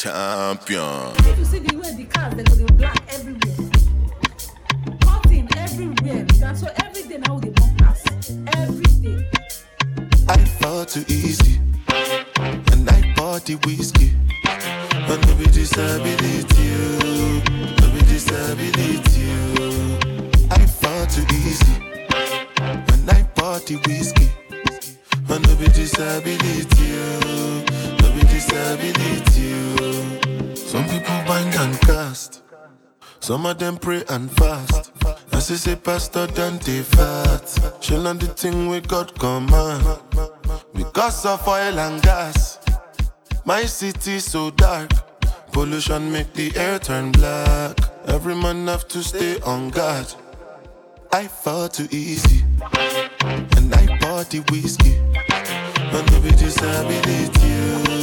Champion. If you see the way the cars they go black everywhere. Cutting everywhere. Every day now they bump pass. Every day. I fall too easy. And I party whiskey. But no be disability. No be disability. I fall too easy. When I party whiskey. But no be disability. Oh. Disability. oh. Some people bind and cast. Some of them pray and fast. As they say, Pastor Dante fat. Shall on the thing we God command. Because of oil and gas. My city so dark. Pollution make the air turn black. Every man have to stay on guard. I fall too easy. And I party whiskey. But no be disability. Oh.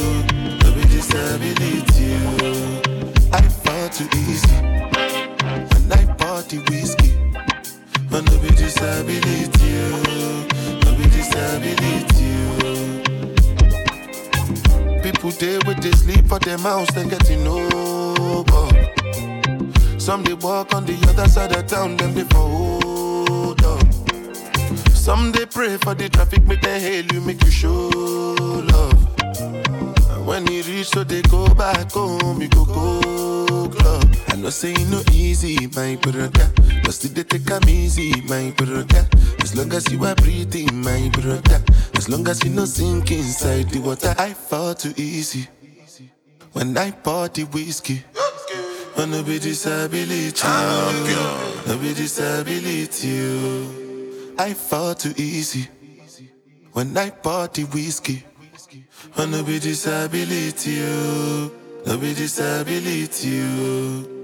Disability. oh. I fall too easy. And I party whiskey. But no be disability. oh. No be disability. oh. People there with they sleep for them house, they getting over. Some they walk on the other side of town, them they hold up. Some they pray for the traffic, make they hail you, make you show love. When you reach, so they go back home, you go go club. I know say it no easy, my brother. But still they take them easy, my brother. As long as you are breathing, my brother. As long as you no sink inside the water, I fall too easy. When I pour the whiskey, wanna be disability, oh. no be disability. oh. I fall too easy. When I pour the whiskey, wanna be disability, oh. no be disability. oh.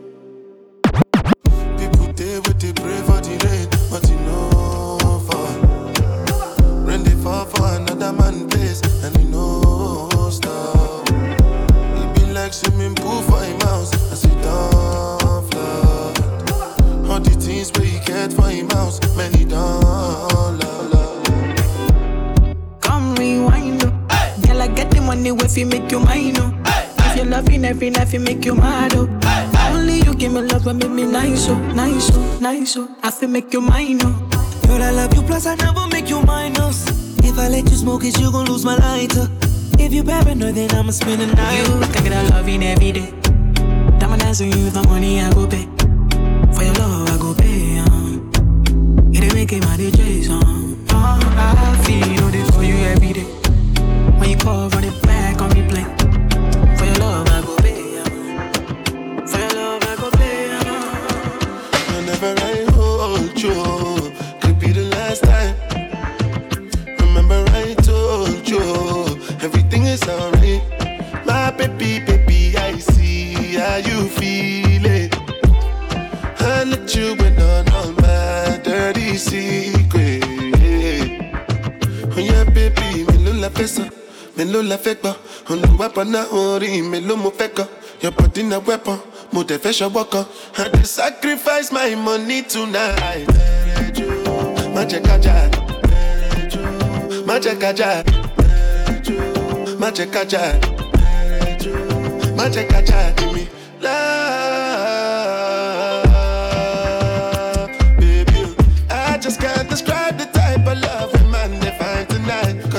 You loving every night, you make you mad, oh. Only you give me love, but make me nice, oh, nice, oh, nice, oh. I feel make you mine, oh. Girl, I love you, plus I never make you minus. If I let you smoke it, you gon' lose my lighter. If you paranoid, then I'ma spend the night. You can get love loving every day. Diamond dancing you the money I go pay. For your love, I go pay, um. It ain't making my DJs, um. Oh, I feel this for you every day. When you call, run it back on replay. Baby, mi la ló la fẹ́ gbọ́. Náà orí mi ló mo fẹ́ kọ. Your body na weapon, mo fẹ́ ṣọwọ́ kan. I dey sacrifice my money tonight. Ẹrẹ́jú, má jẹ́ kájà. Ẹrẹ́jú, má jẹ́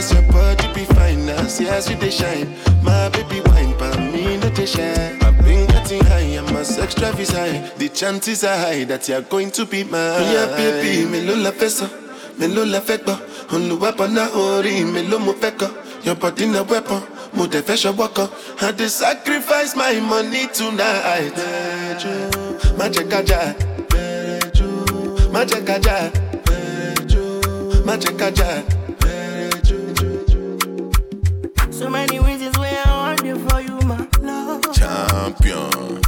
Cause your body be fine as you they shine. My baby wine, but me not they shine. I've been getting high and my sex drive is high. The chances are high that you're going to be mine. Yeah, baby, me lo la fesa, me lo la fekba. Olùwàpọ̀ náà orí mi ló mo fẹ́. Your body na weapon, mo dẹ̀ fẹ́ ṣọwọ́ kan. I dey sacrifice my money tonight. Má jẹ́ kájà. Má jẹ́ kájà. Má jẹ́ kájà. Champion.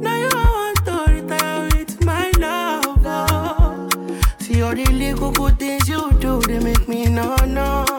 Now you want retire with my love. See all the little good things you do, they make me no no.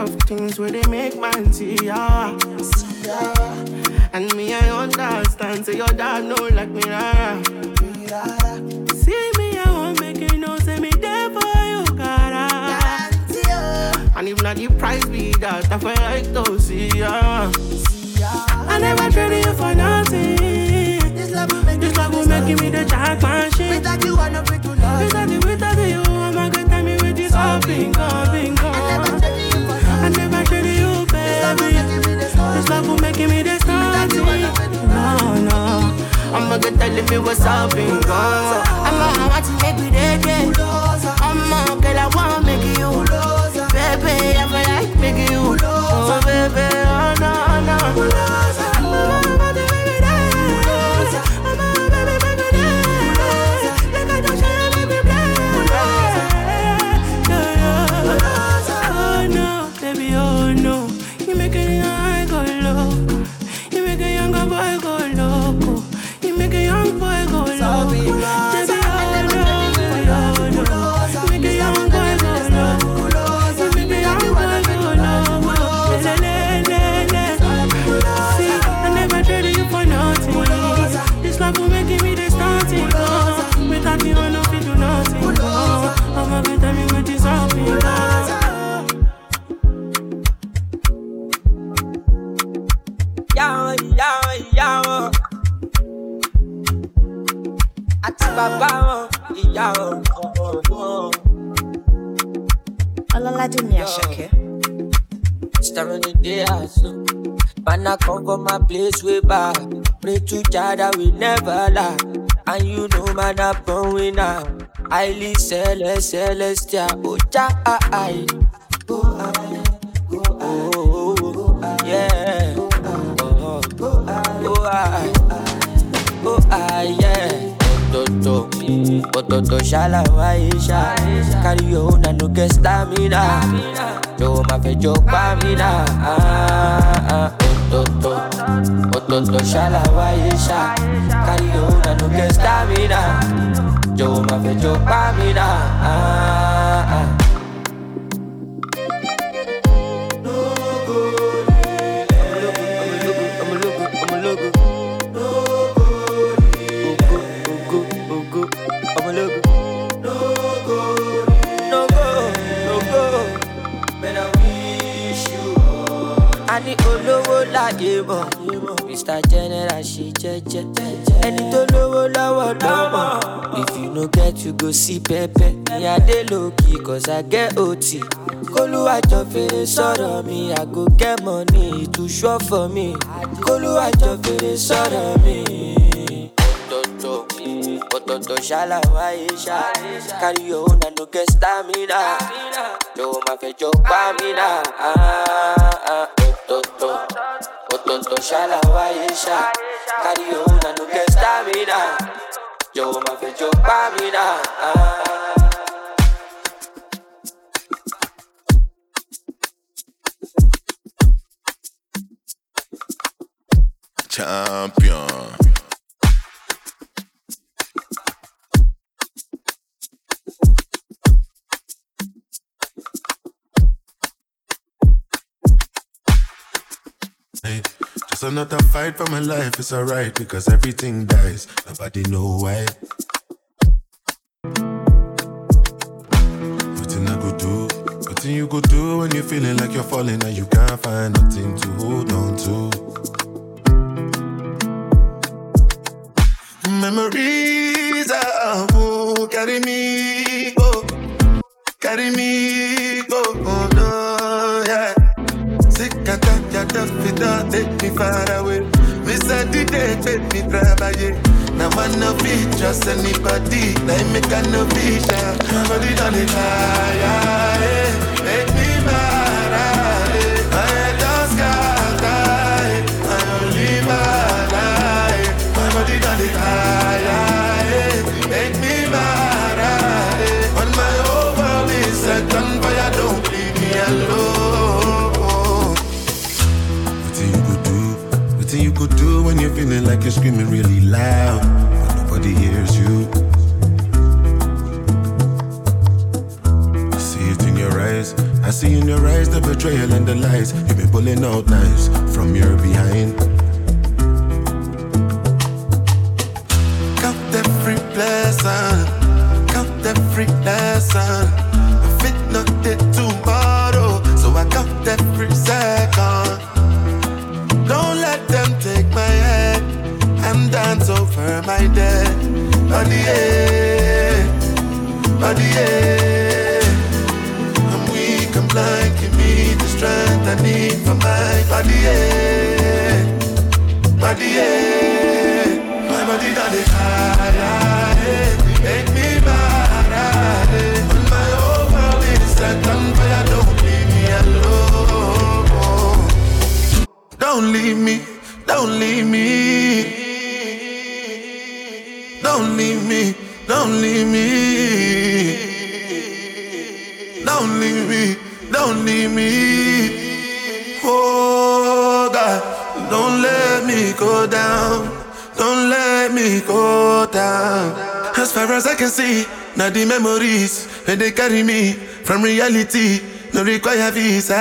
Of things where they make man see ya. And me, I understand. Say your dad know like me, rara. See me, I won't make you know. Say me there for you, cara. And if not the price be that, I feel like to see ya. I never traded you for nothing. This love will make This love will make me the jackpot shit. Without you, I'm not free to love. Without you, without you, I'm not gonna tell me with this all bingo. Make me the starting. No, no. I'ma get telling me what's up, bingo. I'ma want to make me dead, I'ma girl, I wanna make you. Baby, I feel like making you. Oh, baby, oh, no, no. Jah that we never lie. And you know, man, I'm born winner. Highly celestial, celestial. Oh, Jah, I, oh, I, oh, oh, oh, yeah. Oh, oh, I, oh, I, yeah. Toto, Ototo shala waisha Carry your own and stamina Yo ma fe jo pa mi na ah, ah, Ototo, Ototo shala waisha. Own and get stamina. Yo ma fe jo pa mi na ah, ah. Go pẹ́pẹ́. Ní adé lókì, cause I get OT. Fèrè sọ̀rọ̀ mi, I go get money, to sure for me. Fèrè sọ̀rọ̀ mi. Ọ̀tọ̀ọ̀tọ̀ ọ̀tọ̀ọ̀tọ̀ ṣálá wáyé ṣá carry your own and no get stamina jọ̀wọ́ máa fẹjọ́ pa mí náà ọ̀tọ̀ọ̀tọ̀ ọ̀tọ̀ọ̀tọ̀ ṣálá wáyé ṣá carry your own and no get stamina jọ̀wọ́ máa fẹjọ́ pa mí náà. Champion. Hey, just another fight for my life. It's alright because everything dies. Nobody know why. Nothing I go do, nothing you go do when you're feeling like you're falling and you can't find nothing to hold on to. Memories are who carry me go, carry me go, that, take me far away. Miss a day, take me travailler. Now man no fit trust anybody, now make a no vision. It higher, eh. Make me mad, when like you're screaming really loud, but nobody hears you? See it in your eyes. I see in your eyes the betrayal and the lies. You've been pulling out knives from your behind. Count every blessing, count every lesson. My yeah, body, yeah. My body done it high, make me mad. When my whole world is set on fire, don't leave me alone. Don't leave me, can see, now the memories when they carry me from reality. No require visa.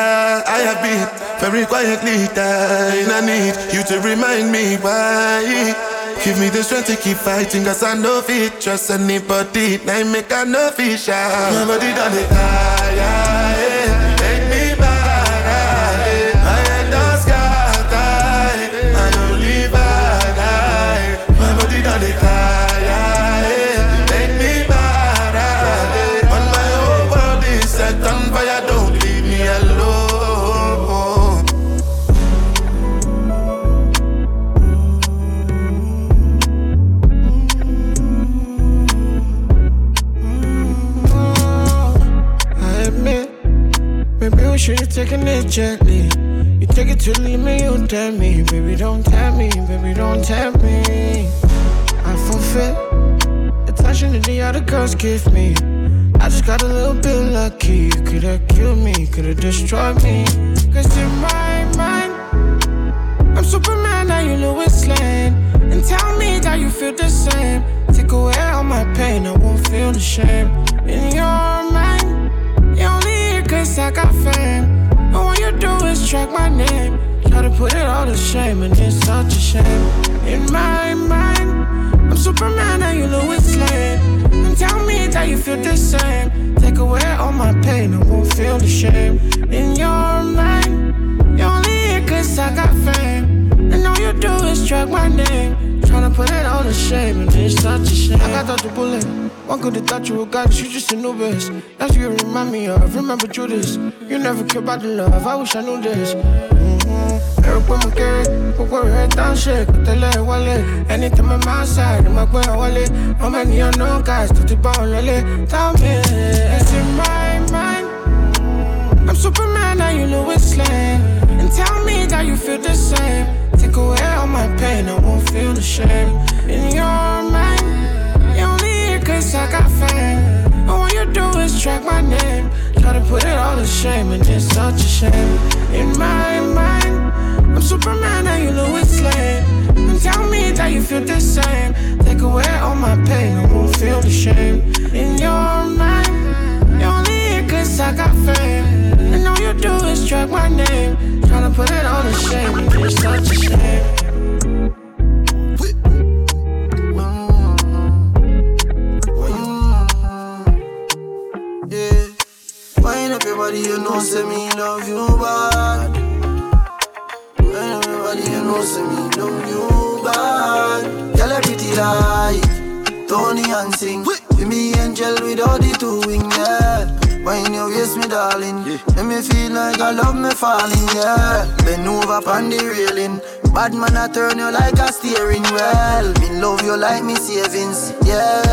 I have been very quietly dying. I need you to remind me why. Give me the strength to keep fighting, cause I know fit trust anybody. Now make I know fit shout. My body done it ah, high, taken it gently. You take it to the limit, you tempt me. Baby, don't tempt me, baby, don't tempt me. I the passion that the other girls give me. I just got a little bit lucky. You could have killed me, could have destroyed me. Cause in my mind, I'm Superman, now you Lois Lane. And tell me that you feel the same. Take away all my pain, I won't feel the shame. In your mind, you only here cause I got fame. And all you do is track my name. Try to put it all to shame, and it's such a shame. In my mind, I'm Superman, and you Lois Lane. And tell me that you feel the same. Take away all my pain, I won't feel the shame. In your mind, you're only here cause I got fame. And all you do is track my name. Tryna put it all to shame, and it's such a shame. I got out the bullet. One could have thought you were God, you just a novice. That's what you remind me of. Remember Judas. You never cared about the love. I wish I knew this. Mm-hmm. With my carrot, put your head down, shake, put the leg wallet. Anytime I'm outside, I'm like, where wallet. How many I know guys, to the bone, lily. Tell me, it's in my mind. I'm Superman, now you Lois Lane. And tell me that you feel the same. Take away all my pain, I won't feel the shame. In your mind, track my name. Try to put it all to shame, and it's such a shame. In my mind, I'm Superman, now you Lois Lane. And tell me that you feel the same. Take away all my pain, I won't feel the shame. In your mind, you only here cause I got fame. And all you do is track my name. Tryna put it all to shame, and it's such a shame. Know, say me love you bad. Wind up your body, you know, say me love you bad. Girl, a pretty like Tony and sing. Be me angel with all the two wings, yeah. Wine your waist, me darling. Let me feel like I love me falling, yeah. Bend over on the railing. Bad man, I turn you like a steering wheel. Me love you like me savings, yeah,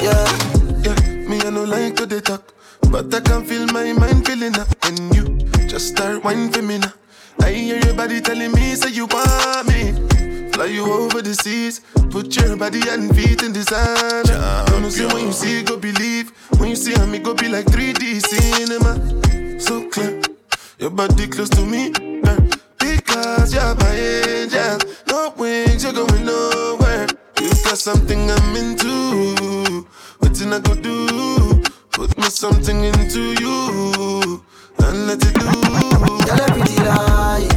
yeah. Yeah, me I no like to dey talk, but I can feel my mind feeling up when you just start whining for me now. I hear your body telling me say you want me. Fly you over the seas, put your body and feet in sand. Don't say when you see go believe, when you see me go be like 3D cinema. So clear, your body close to me, girl. Because you're my angel, no wings, you're going nowhere. You got something I'm into. What I go do? Put me something into you and let it do. Tell a pretty lie,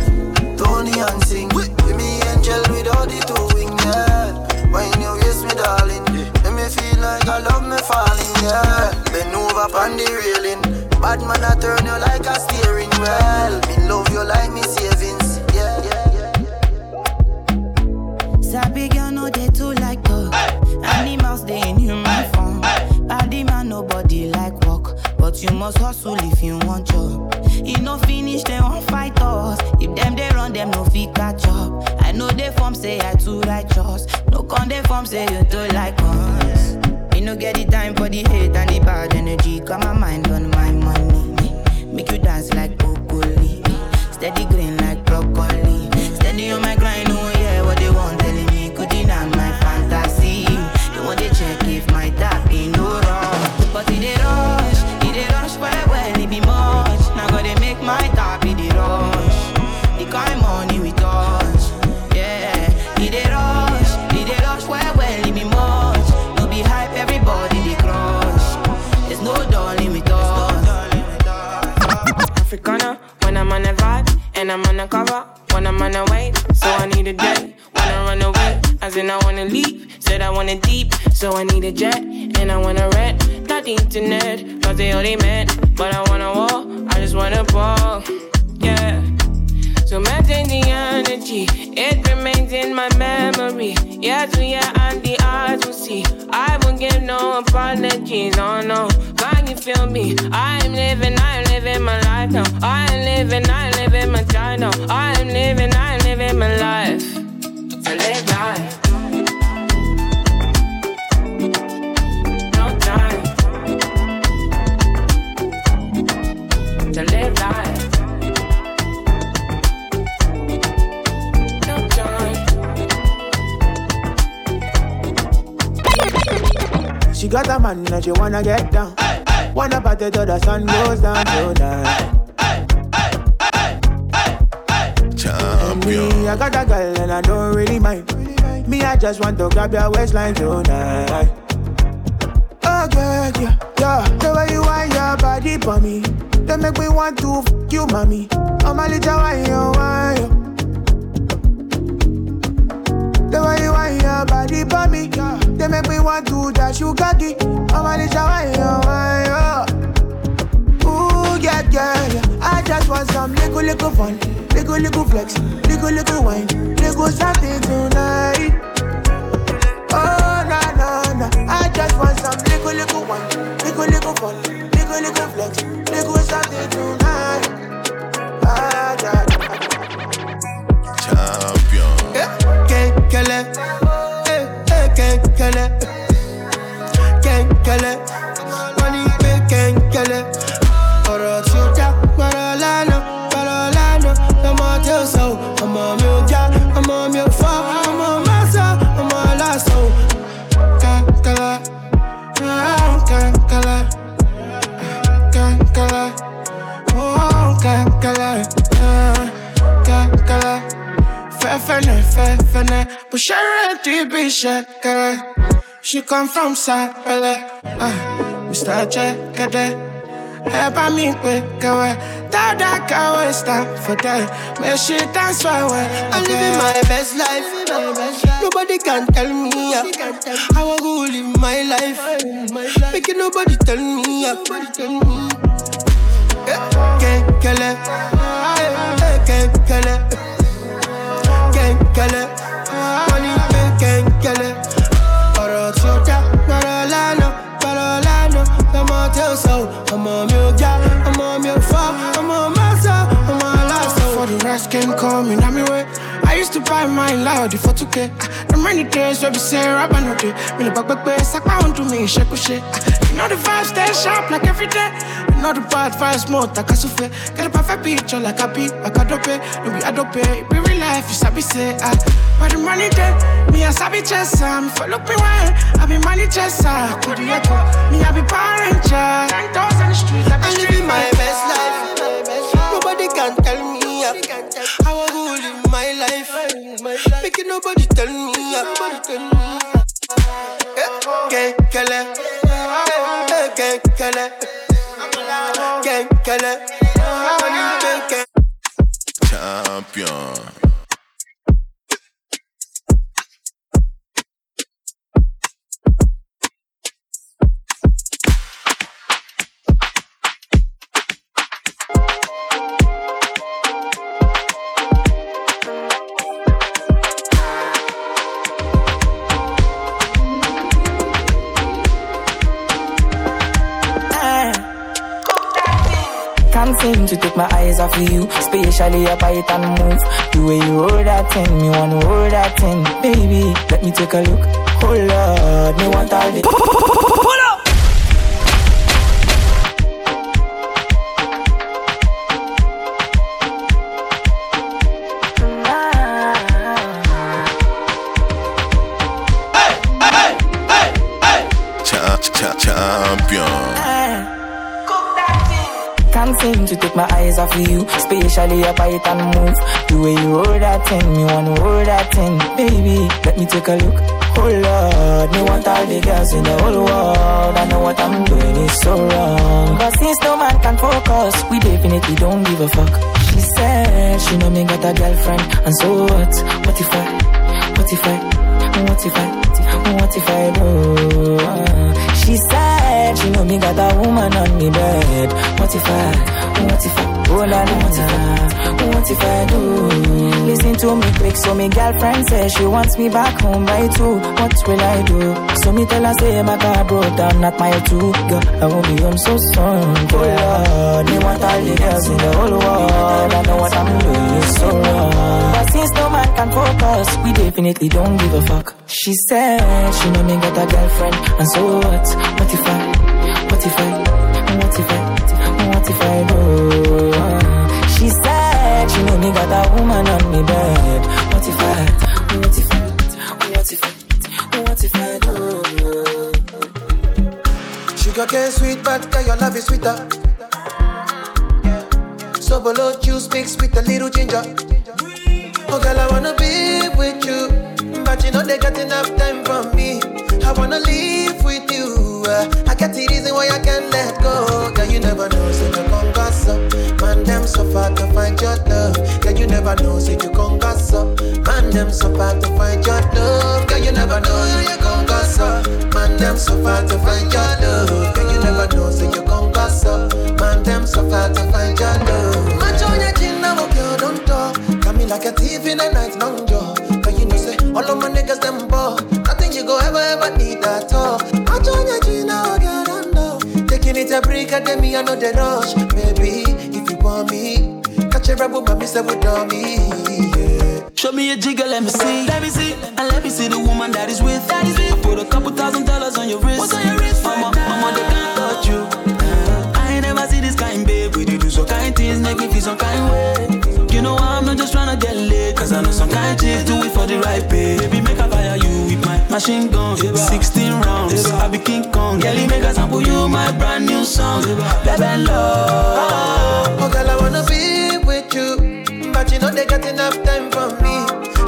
Tony and sing. With me angel without the two wing, yeah. When you waist me, darling, make me feel like I love me falling, yeah. Bend over on the railing. Bad man, I turn you like a steering wheel. Me love you like me savings, yeah, yeah, yeah. Sabi girl no dey too must hustle if you want job. E no finish dem wan fight us. If them they run them no fit catch up. I know dey form say I too righteous. No con dey form say you too like us. Me no get the time for the hate and the bad energy. Got my mind on my money. Need a jet wanna run away, as in I wanna leave. Said I want it deep, so I need a jet and I wanna rent, not the internet, cause they only meant. But I wanna walk, I just wanna ball. So the energy, it remains in my memory. Yes, we are and the eyes will see. I won't give no apologies, oh no. Can you feel me? I'm living, I'm living my life now. I'm living, I'm living my time now. I'm living, I'm living my life. To live life. No time. To live life. She got a man and she wanna get down. Wanna party till the sun goes down tonight. Champion. Me, I got a girl and I don't really mind. Me, I just want to grab your waistline tonight. Oh, yeah, yeah, yeah. The way you want your body for me. They make me want to f you, mommy. Oh, my little wine, you wine, you. The way you want your body for me. They make me want to dash you cocky. Oh, my little wine, you. Ooh, yeah, yeah, yeah. I just want some little, little fun. Little, little flex. Little, little wine. Little something tonight. Oh, na, na, na. I just want some little, little wine. Little, little fun. Little, little flex. Little something tonight. Ah, yeah. Champion. It. Eh, eh, kill it. Money, eh, it. Ọ̀rọ̀ tí ó já, gbọ́dọ̀ lánàá, gbọ́dọ̀ lánàá. Ó sọ, ọmọ mi ò já, ọmọ mi ò fọ́, ọmọ máa sọ, ọmọ lásán. Kankala, ah, kankala, kankala, oh, kankala, ah, kankala. Fẹ́fẹ́nẹ, fẹ́fẹ́nẹ, bó ṣe bí ṣẹ̀kẹ̀rẹ̀. She come from Sapele, ah, Mr. Bá mi pé kẹwẹ́, dáadáa kẹwé stand for that. Make she dance for. I'm living my best life. Nobody can tell me yeah. I to live my life. Making nobody tell me yeah. Can't rest can me, way. I used to buy my loud for 2K. Ah, The many days where we say rabba no day. Me no back back back, sapa on to me, shake shake. You know the vibe stay sharp like every day. You know the bad vibes more like a souffle. Get a perfect picture like a beat, like a dope. No be a dope, it be real life, you sabi say ah. But the money day, me a sabi chess, um, for look me why. I be money chess, ah, could you echo? Me I be power ranger, ten toes on the street like a street. my best life. Nobody can tell me yeah. how I go live my life. Making nobody tell me yeah. Nobody tell me. Eh, Can't kill it. Can't Ken Kele. Ken Kele. Champion. To take my eyes off of you, especially your bite and move. The way you hold that thing, me wanna hold that thing, baby. Let me take a look. Oh Lord, me want all the. Pull up. Cha- cha- champion. Seem to take my eyes off of you, especially your bite and move. The way you hold that thing, me wanna hold that thing, baby. Let me take a look. Oh Lord, me want all the girls in the whole world. I know what I'm doing is so wrong. But since no man can focus, we definitely don't give a fuck. She said she know me got a girlfriend, and so what? What if I? What if I? What if I? What if I do? She said she know me got a woman on me bed. What if I? What if I? Oh la la what if I? What if I do? Listen to me quick, so me girlfriend says she wants me back home by two. What will I do? So me tell her say my car broke down at mile two. Girl, I won't be home so soon. Oh Lord, me want all the girls in the whole world. I know what I'm doing so wrong. But since no man can focus, we definitely don't give a fuck. She said she know me got a girlfriend, and so what? What if I? If I? What if I? What if I do? She said she know me got a woman on me bed. What if I? What if I? What if I? What if I do? Sugar cane sweet, but girl, your love is sweeter. So below juice mixed with a little ginger. Oh girl, I wanna be with you, but you know they got enough time for me. I wanna live with you. Uh, I get the reason why I can't let go. Girl, you never know, say you come gas up. Man, them so far to find your love. Girl, you never know, say you come up. Man, them so far to find your love. Girl, you never know, yeah, you come up. Man, them so far to find your love. Girl, you never know, say you come up. Man, them so far to find your love. Match on your chin, now, girl, don't talk. Got me like a thief in the night, long jaw. But you know, say, all of my niggas, them ball. Nothing you go ever, ever it a then me, I know the rush. Baby, if you want me, catch a rebel, my mister with me. Yeah. Show me a jigger, let me see. Let me see. And let me see the woman that is with. That is with. I put a couple thousand dollars on your wrist. What's on your wrist? Mama, mama, they can't touch you. Uh, I ain't never see this kind, babe. We do some kind things, make me feel some kind way. You know I'm not just tryna get laid. Cause I know some kind chicks do it for the right pay. Baby, make a fire you machine gun. 16 rounds. I be King Kong. Girl, make a sample you my brand new song. Baby, love. Oh, girl, I wanna be with you, but you know they got enough time for me.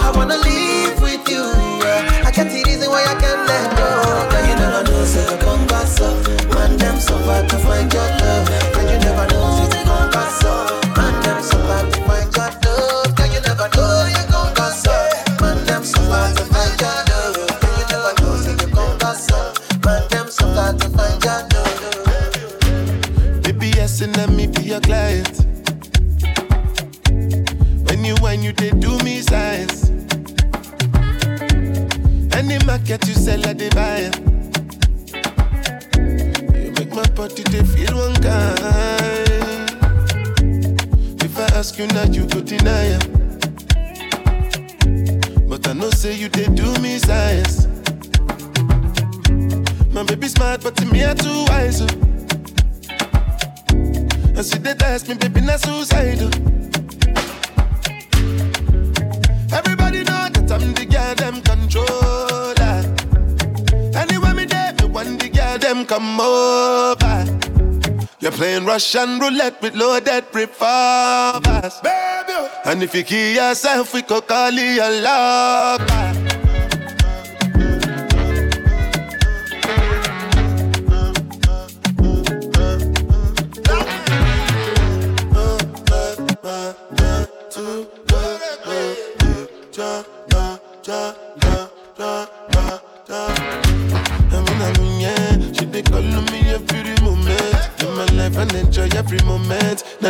I wanna live with you. yeah. I get the reason why I can't let go. Girl, you never know, say you come back up. Man, them so far to find your You sell, I they buy. You make my body they feel one kind. If I ask you now, you go deny it. But I know say you they do me science. My baby smart, but to me I too wise. oh. And see they test me, baby, not suicidal. Everybody know that I'm the girl, them controller. Them come over. You're playing Russian roulette with loaded revolvers. Baby. And if you kill yourself, we could call you a lover.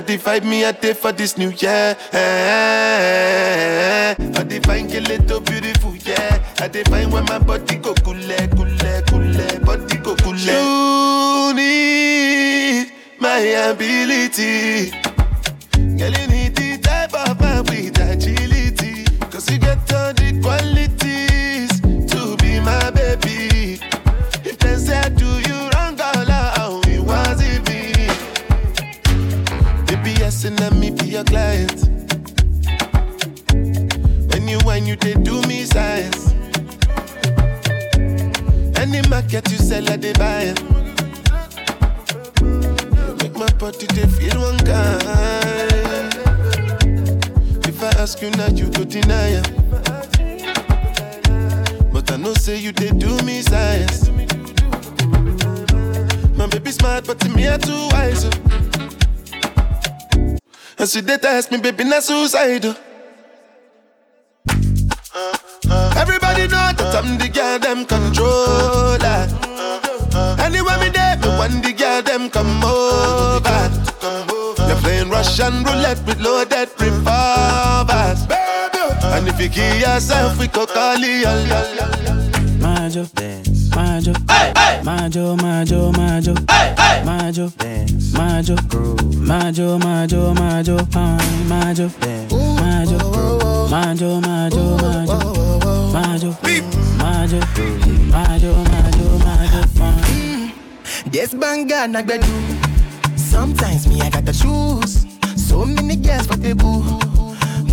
Divide me a day for this new year. I define kill little beautiful, yeah. I define when my body go cool, cool, cool, body go cool. You need my ability. I they buy. Make my body they feel one kind. If I ask you now, you go deny it. But I know say you they do me science. My baby smart, but to me I too wise. And she they test me, baby, not suicidal. Playing Russian roulette with loaded revolvers. And if you give yourself, we could call it Majo, Majo, Majo, Majo, Majo, Majo, Majo, Majo, Majo, Majo, fine, Majo, Majo, Majo, Majo, Majo, Majo, Majo, Majo, Majo, Majo, fine. Yes, banga na gbedu. Sometimes me I got the shoes. So many girls for the boo.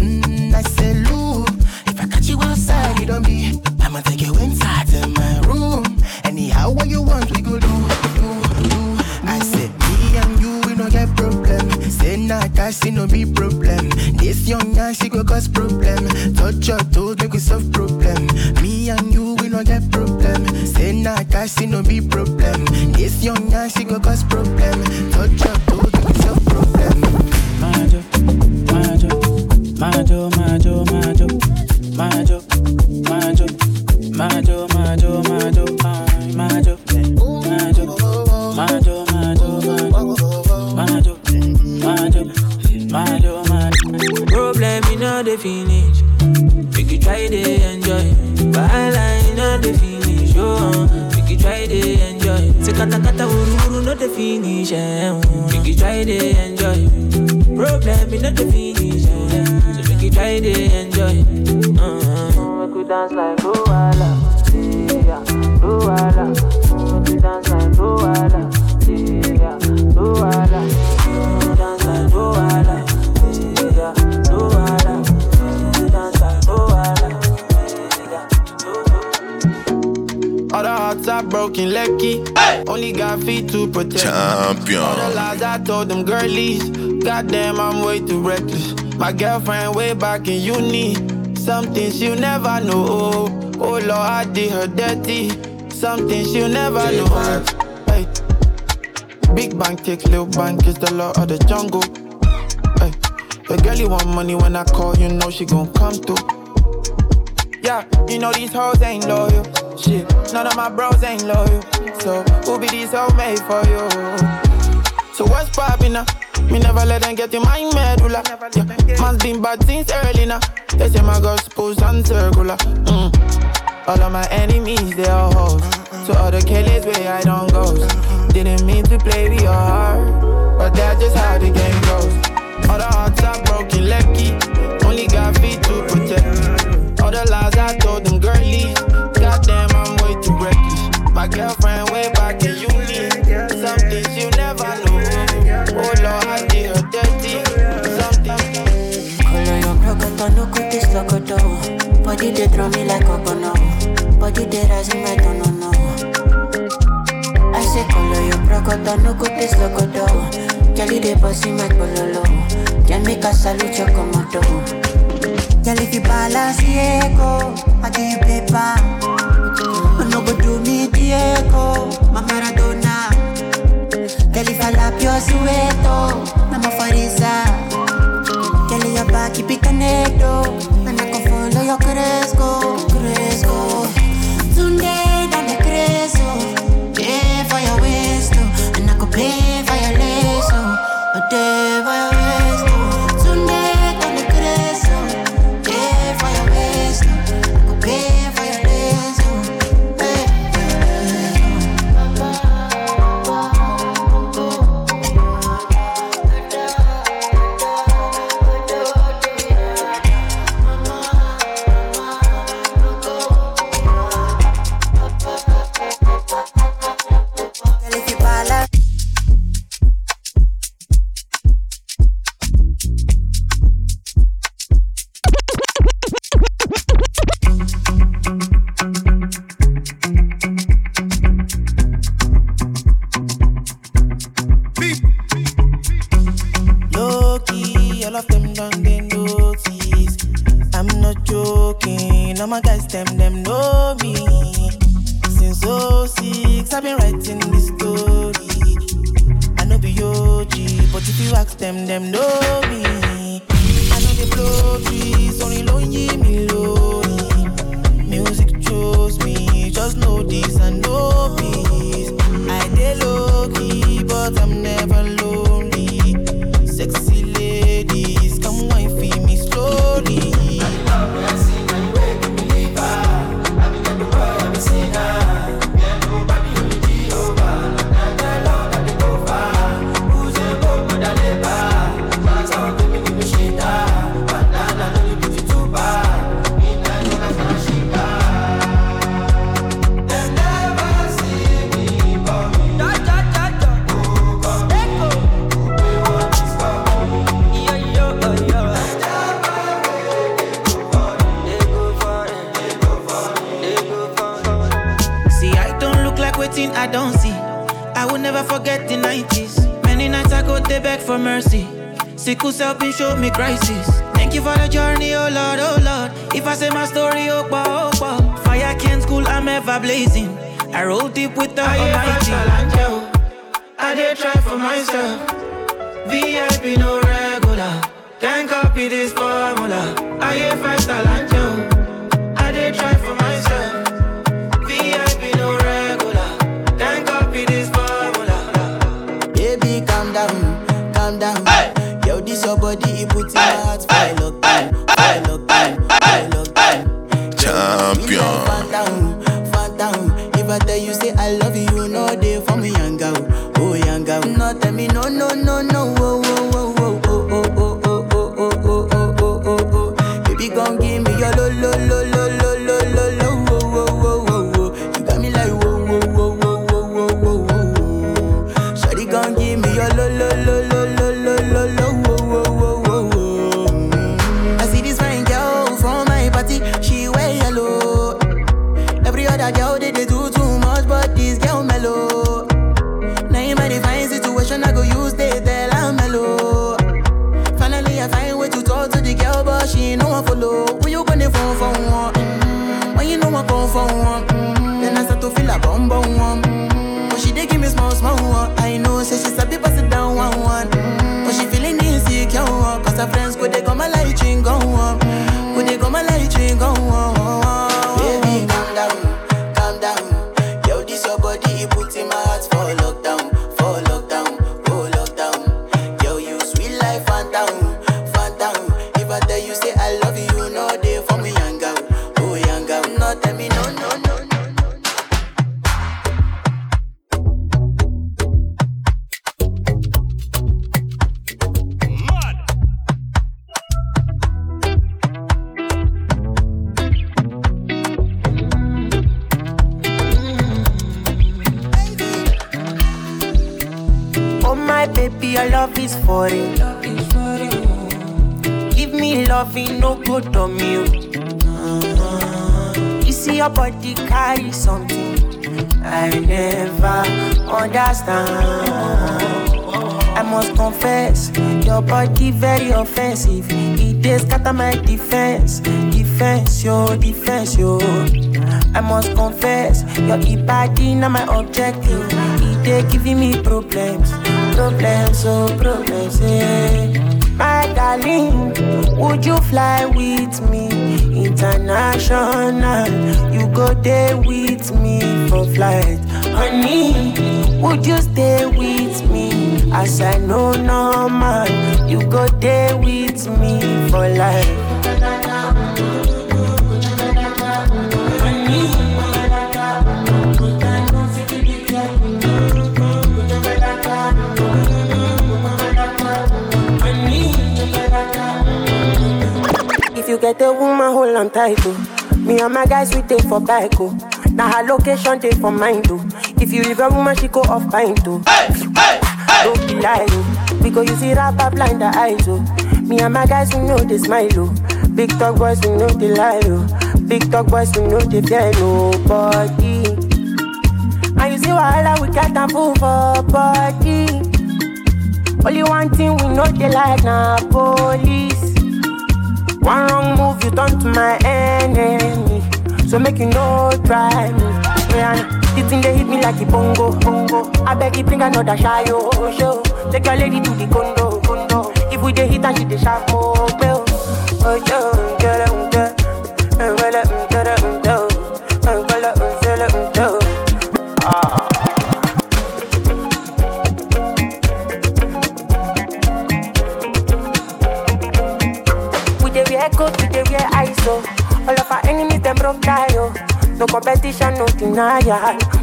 Mm, I say, Lou, if I catch you outside, it don't be. I'ma take you inside to my room. Anyhow, what you want, we go do, do, do. I say, me and you, we no get problem. Say nah, cash, no be problem. This young young, she go cause problem. Touch your toes, make we solve problem. Me and you, we no get problem. Say nah, cash, no be problem. This young young, she go cause problem. Touch your Make you try to enjoy. Say kata kata wuru wuru not the finish. Make you try to enjoy. Problem in all the finish. So make you try to enjoy. Uh-huh. Make you dance like Luala. Yeah, Luala. Make you dance like Luala. Broken, lucky. Only got feet to protect. Champion. All the lies I told them girlies. Goddamn, I'm way too reckless. My girlfriend way back in uni. Something she'll never know. Oh Lord, I did her dirty. Something she'll never know. Hey. Big bank take little bank is the law of the jungle. Hey. The girlie want money when I call, you know she gon' come through. Yeah, you know these hoes ain't loyal. Shit, none of my bros ain't loyal. So who be these made for you? So what's poppin' now? Me never let them get in my medulla. Yeah, man's been bad since early now. They say my supposed and circular. Mm. All of my enemies, they are hoes. So all the killers where I don't go. Didn't mean to play with your heart, but that's just how the game goes. All the hearts are broken, lucky. Only got feet to protect. All the lies I told them girlies. Girlfriend way back in uni. Something you never know. Oh Lord, I did her dirty. Something. Color your broken, no quick this locoto. Body they throw me like a bono. Body they rise in my don't know. I say color your no quick this locoto. Jelly they bossy my bololo. Can make a salute your komodo. Girl, if you balance the echo, I give you paper go do me Diego, my Maradona. Tell if I lap your sueto, na mafariza. Kelly ya baki pikanedo, na nako follow your cresco, cresco. Try for myself. VIP no regular. Can't copy this formula. I hear five star like you. I did try for myself. VIP no regular. Can't copy this formula. Baby, calm down, calm down. Yo, this your body, it puts in my heart for lockdown, for lockdown, for lockdown. Champion. Fan down, fan down. If I tell you say I love you, you know they for me young girl, girl. No tell me no, no, no, no, baby, your love is for it. Give me loving, no good on you. You see your body carry something I never understand. I must confess, your body very offensive. It is scatter my defense, defense, yo, defense, yo. I must confess, your body not my objective. It dey giving me problems, problems, oh problems, yeah. My darling, would you fly with me international? You go there with me for flight, honey. Would you stay with me as I know normal? You go there with me for life. If you get a woman, hold on tight, oh. Me and my guys, we take for bike, oh. Now her location, take for mine, oh. If you leave a woman, she go off pint, oh. Don't be lying, oh. Because you see rapper blind the eyes, oh. Me and my guys, we know they smile, oh. Big talk boys, we know they lie, oh. Big talk boys, we know they fear nobody. And you see wahala, we get and fool for body. Only one thing we know they like na police. One wrong move, you turn to my enemy. So make you no try me. Yeah, the thing they hit me like a bongo, bongo. I beg you bring another shy oh, show. Take your lady to the condo, condo. If we dey hit and she dey sharp. Oh,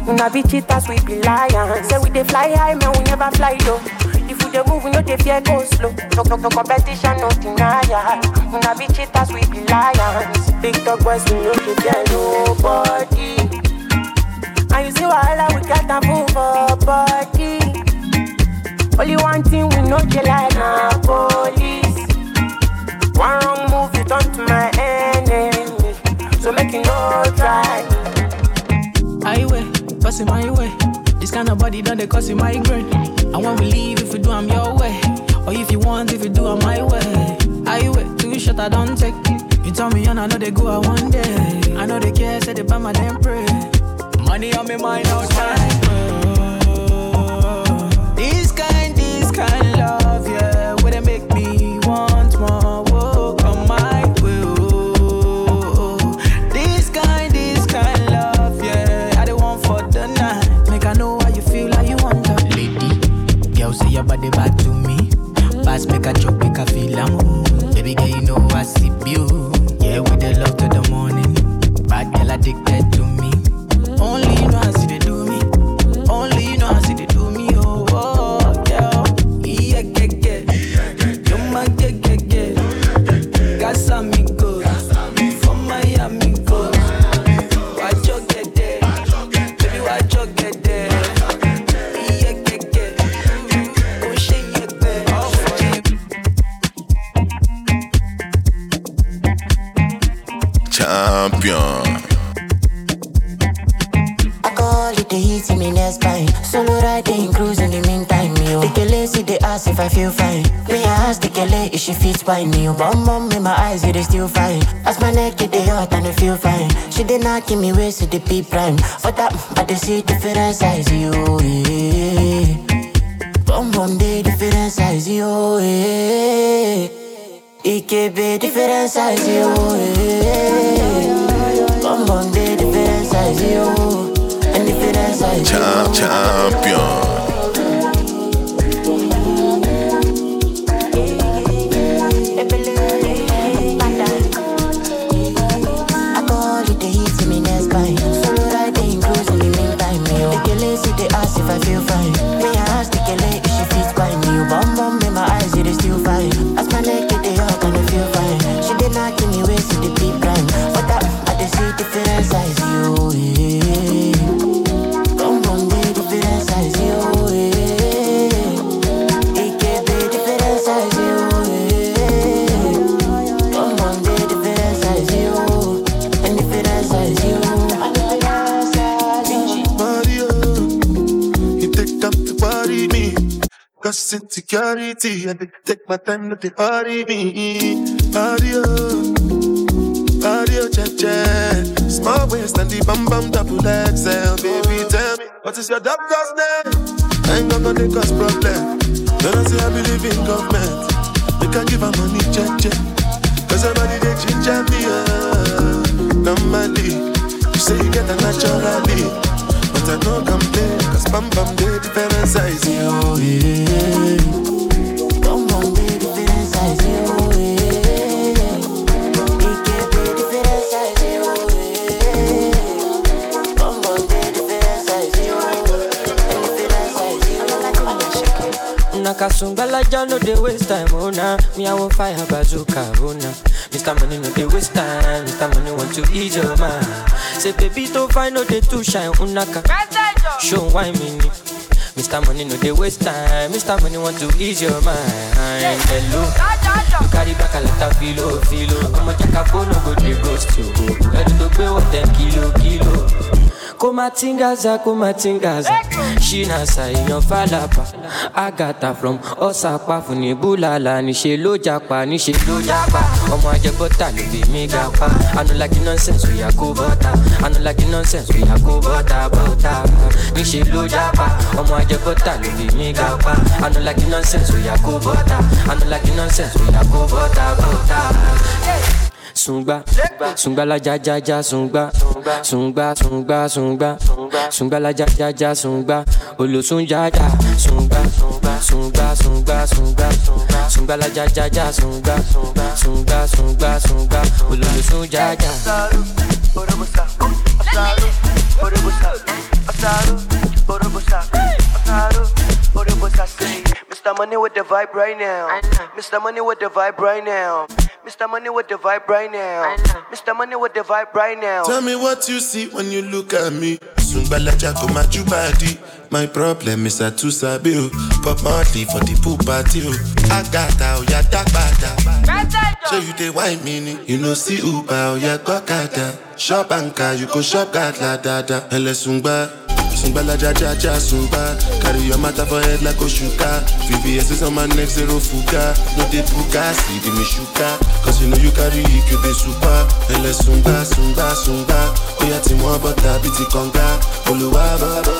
Una be cheaters, we be lions. Say we dey fly high, man, we never fly low. If we dey move, we no dey fear go slow. No, no, no competition, no denial. Una be cheaters, we be lions. Big dog boys, we no dey fear nobody. And you see wahala, we got a move for body. Only one thing we know they like na police. One wrong move, you turn to my enemy. So make you no try. Passing my way. This kind of body done they cause you migraine. I won't believe if you do I'm your way. Or if you want, if you do I'm my way. I Highway, too short I don't take. It. You tell me and I know they go out one day. I know they care, say they buy my damn pray. Money on me mind all time. Pass make a joke, make a feel a move. Baby girl, you know I see you. If I feel fine. Me I ask the kele eh, if she fits by me. Bum bum in my eyes, it is still fine. As my neck get the hot and I feel fine. She did not give me waist to the P prime. But that, I dey see different size, yo. Yeah. Bum bum dey different size, yo. Yeah. It can be different size, yo. Yeah. Bum bum dey different size, yo. And different size, Cha- yo. champion. Cause insecurity, and they take my time not to hurry me. Mario, Mario, cha cha. Small waist and the bum bum double XL. Baby, tell me, what is your doctor's name? I ain't gonna make us problem. Then I say I believe in government. We can give her money, check, check. Cause everybody they ginger me, uh, normally. You say you get a naturally. But I no complain, Bum bum dey different size, yo. Yeah. Oh yeah. Yeah. Bum bum dey different size, yo. And different size, yo. Nakasumbala ja no dey waste time, oh nah. Me I fire bazooka, oh nah. Mr. Money no dey waste time, Mr. Money want to ease your mind. Say baby don't find no dey too shine, unaka. Oh, Show why me. Mr. Money no dey waste time, Mr. Money want to ease your mind. Hello, you carry back a lot of filo, filo. I'ma check a phone, no go dey ghost you. Ready to pay what ten kilo, kilo. Kumatingaza, kumatingaza. She na sign of alapa Agatha from Osapa Funi bulala, níṣe ló japa, níṣe ló japa. Ọmọ Ajẹ́bọ́tà ló bí mi gapa. I no like nonsense, oya kó bọ́tà I no like nonsense, oya kó bọ́tà bọ́tà Níṣe ló japa. Ọmọ Ajẹ́bọ́tà ló bí mi gapa. I no like nonsense, oya kó bọ́tà I no like nonsense, oya kó bọ́tà bọ́tà Sungba, sungba la ja ja ja sungba, sungba sungba sungba, sungba la ja ja ja sungba, olosun ja ja sungba, sungba sungba sungba, sungba la ja ja ja sungba, sungba sungba sungba, olosun ja ja. Mr. Money with the vibe right now. Mr. Money with the vibe right now. Mr. Money with the vibe right now. Mr. Money with the vibe right now. Tell me what you see when you look at me. Sungbalaja go my body. My problem is I too sabi o. Pop Marley for the pool party o. Agata o ya dagbada. Show you the wine mini. You know see Uber o ya gbọ́kada. Shop anka you go shop gada dada. Ẹlẹ sungba. Sungbala ja ja ja sungba. Carry your matter for head like Oshuka. VVS is on my neck zero fuga. No dey puka, see give me shuka. Cause you know you carry it, you dey super. Ẹlẹ sungba sungba sungba. Oya ti wọ́n bọ́tà bí ti kànga. Olùwà bàbá.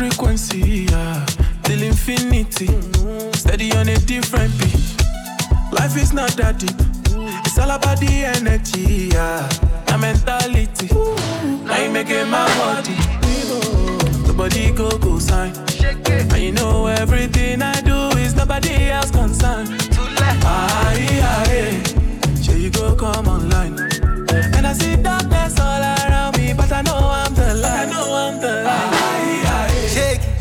Frequency, yeah. Till infinity, steady on a different beat. Life is not that deep, it's all about the energy, yeah. The mentality, now you making my body. The body go go sign, and you know everything I do is nobody else concerned. Ah, yeah, yeah. Sure you go come online. And I see darkness all around me, but I know I'm the light. I know I'm the light.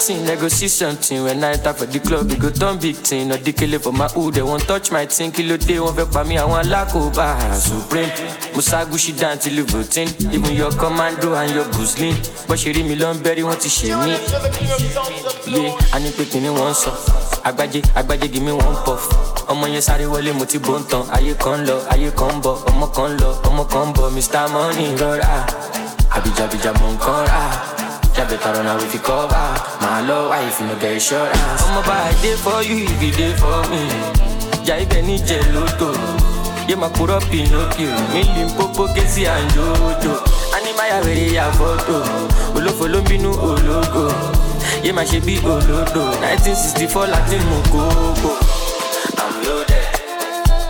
nothing, they go see something. When I enter for the club, we go turn big thing. No dikele for my hood, they won't touch my thing. Kilo day, won't vex me, I want lakoba. Supreme, Musa Gushi down till you voting. Even your commando and your Gusling. But she read me long berry, want to share me. Yeah, I need picking in one song. Agbaje, Agbaje, give me one puff. ọmọ yẹn sáré wọlé mo ti bó ń tan ayé kan lọ ayé kan bọ ọmọ kan lọ ọmọ kan bọ mr money rọra àbíjàbíjà mọ nǹkan rà jábẹ tọrọ náà fi cover. Máa lọ wáyé fi no get insurance. ọmọ bá i dey for you if you dey for me. Jà ibẹ̀ ní jẹ lóto yé máa kúrọ́ pinocchio mi lè pópó kéésì àǹjọ́jọ́ ánímáyà wèrè ya fọ́tò olófo ló bínú ológo yé olódò nineteen sixty four láti mú. I'm loaded,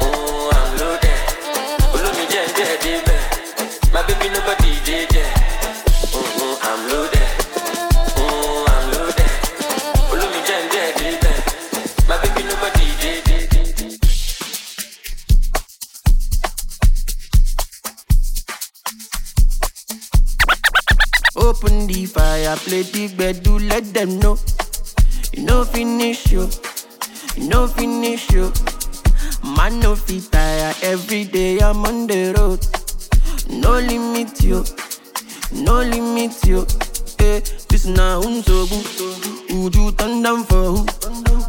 mm, I'm loaded. Olómi jẹ́ ń jẹ́ my baby nobody fire, play the do let them know. You know finish you, you know finish you. Man no fit tire, every day I'm on the road. No limit you, no limit you. Eh, this na unsogu. Uju turn down for who?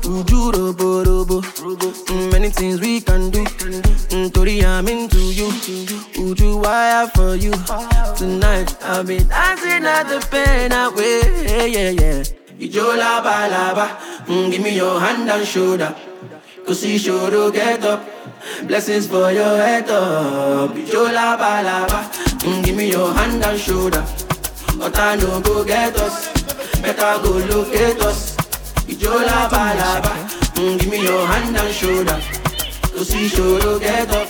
Uju robo robo. Mm, many things we can do. Mm, Tori, I'm into you. Uju wire for you. Tonight I'll be dancing at the pen away. Yeah, yeah. Ijo laba laba. Mm, give me your hand and shoulder. Cause you sure get up. Blessings for your head up. Ijo laba laba. Mm, give me your hand and shoulder. But no go get us. Better go locate us. Ijo laba laba. Mm, give me your hand and shoulder. Cause you sure get up.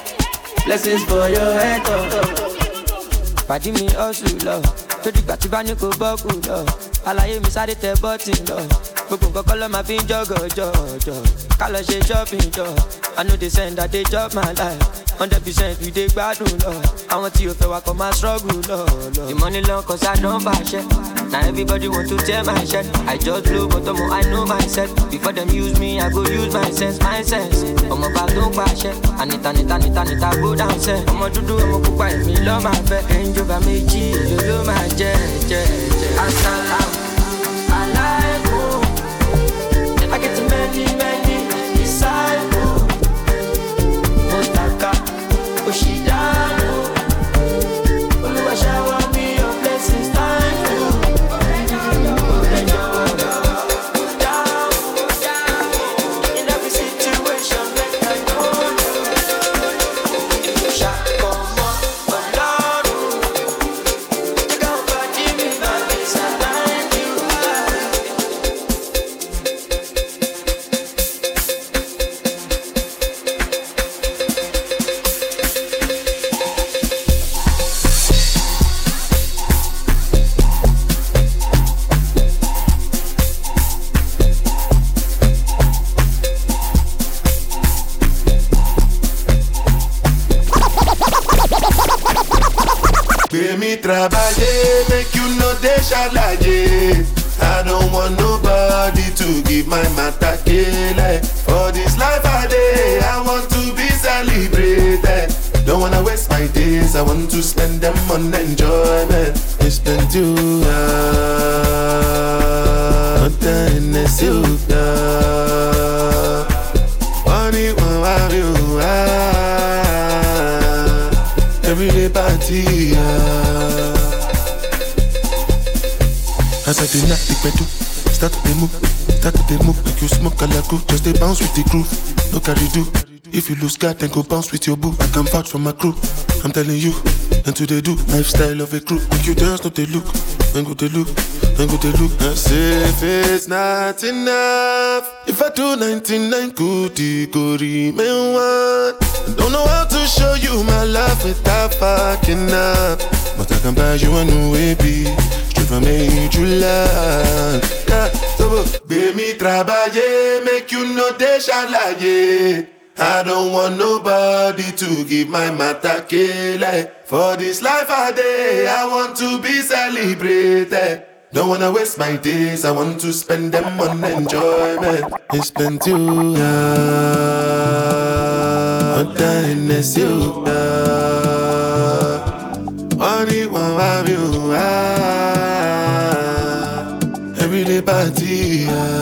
Blessings for your head up. Pàdí mi hustle lọ, tó dìgbà tí bá ní kó bọ́ọ̀kù lọ àlàyé mi sáré tẹ bọ́tì lọ gbogbo nǹkan kọ́ ló máa fi ń jọ́gọ̀ jọ̀jọ̀ ká lọ jọ i no dey send i dey chop my life. Hundred percent we dey gbádùn lọ àwọn tí o fẹ́ wa kọ́ máa struggle lọ lọ. the money long cause i don bàṣẹ na everybody want to tear my shirt. I just blow but ọmọ i know myself before dem use me i go use my sense my sense. Ọmọ bá tó ń pàṣẹ anita nita nita nita go down sẹ ọmọ dúdú ọmọ pupa èmi lọ́ máa fẹ́. Ẹ̀ńjọba méjì èlò ló máa jẹ́ jẹ́ jẹ́. Asalaam many many disciples waste my days, I want to spend them on enjoyment. It's been too hard, but then it's you, Money won't have you, ah. Everyday party, ah. As I dey knock the pedal, start to dey move, start to dey move like you smoke alaku. Just dey bounce with the groove, no carry do. If you lose guard, then go bounce with your boo. I can vouch for my crew. I'm telling you, and to they do lifestyle of a crew. Make you dance, not they look, then go they look, then go they look. I say if it's not enough, if I do 99 good, it go remain one. I don't know how to show you my love without fucking up, but I can buy you a new baby. Straight from major land. Yeah, so baby, trabaye, make you know they ṣàlàyé. I don't want nobody to give my matter kele. For this life I day, I want to be celebrated. Don't wanna waste my days, I want to spend them on enjoyment. It's hard, dying is you. Money won't have you. Everyday party.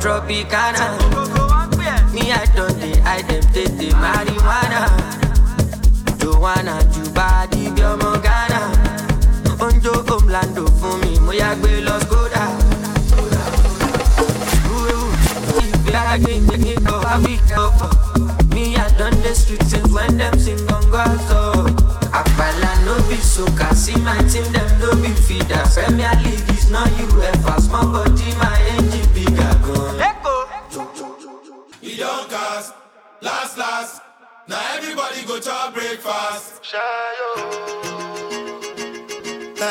Tropicana. Me, I don't dey, I dem take the marijuana. Joanna, Juba, di bí ọmọ Ghana. Onjo Omlando fún mi, mo yá gbé lọ Skoda. Me, I done the street since when them sing on so. Apala no be soca, see my team them no be feeder. Premier League is not UEFA, small body my engine go to breakfast. Shayo.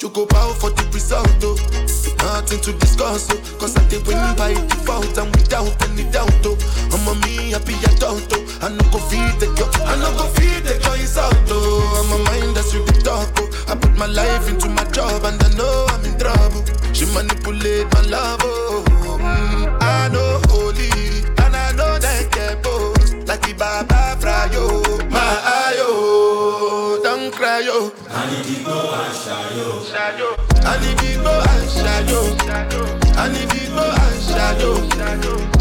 You go bow for the result, oh. Nothing to discuss, oh. Cause I did win by default and without any doubt, oh. I'm a me happy adult, oh. I no go feed the girl, I no go feed the girl insult, oh. I'm a mind that's you the talk, oh. I put my life into my job and I know I'm in trouble. She manipulate my love, oh. Mm, I know holy and I know that get both. Like the Baba Frayo, my ayo, don't cry, yo. I need to go and shayo. I need to go and shayo. I need to go and shayo.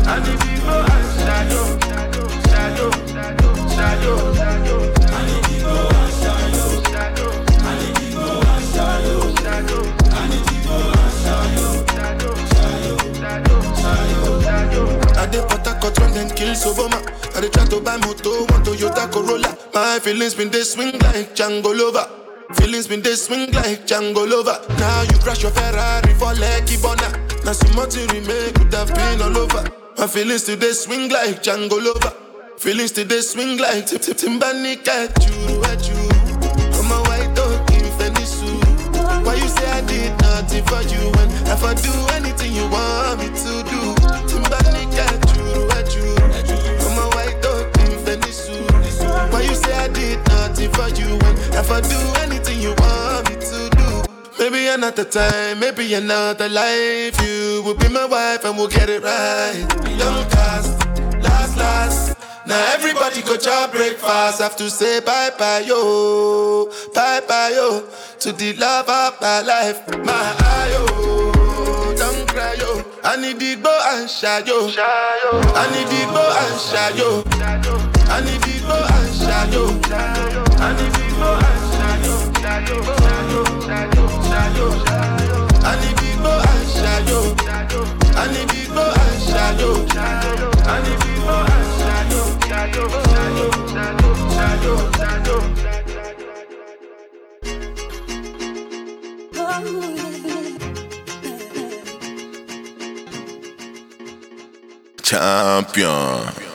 I need to go and shayo. Shayo, shayo, shayo. Dey Port Harcourt when them kill I dey try to buy moto, one Toyota Corolla. My feelings been they swing like Django Lover. Feelings been they swing like Django Lover. Now you crash your Ferrari for Lucky Bona. Now some more to remake could have been all over. My feelings today swing like Django Lover. Feelings today swing like Tip Tip Timbani at you, at you. I'm a white dog in Venice. Why you say I did nothing for you when if I do anything you want me to for you when if I do anything you want me to do? Maybe another time, maybe another life. You will be my wife and we'll get it right. Young cast, last, last. Now everybody go to breakfast. Have to say bye bye yo, bye bye yo to the love of my life. My ayo, don't cry yo. I need to go and shayo. I need to go and shayo. I need to go and go and shayo. Shayo, shayo, shayo, shayo. I need to go and shayo. I need to go and shayo. I need to go and shayo. Shayo, shayo, shayo, shayo, shayo. Champion.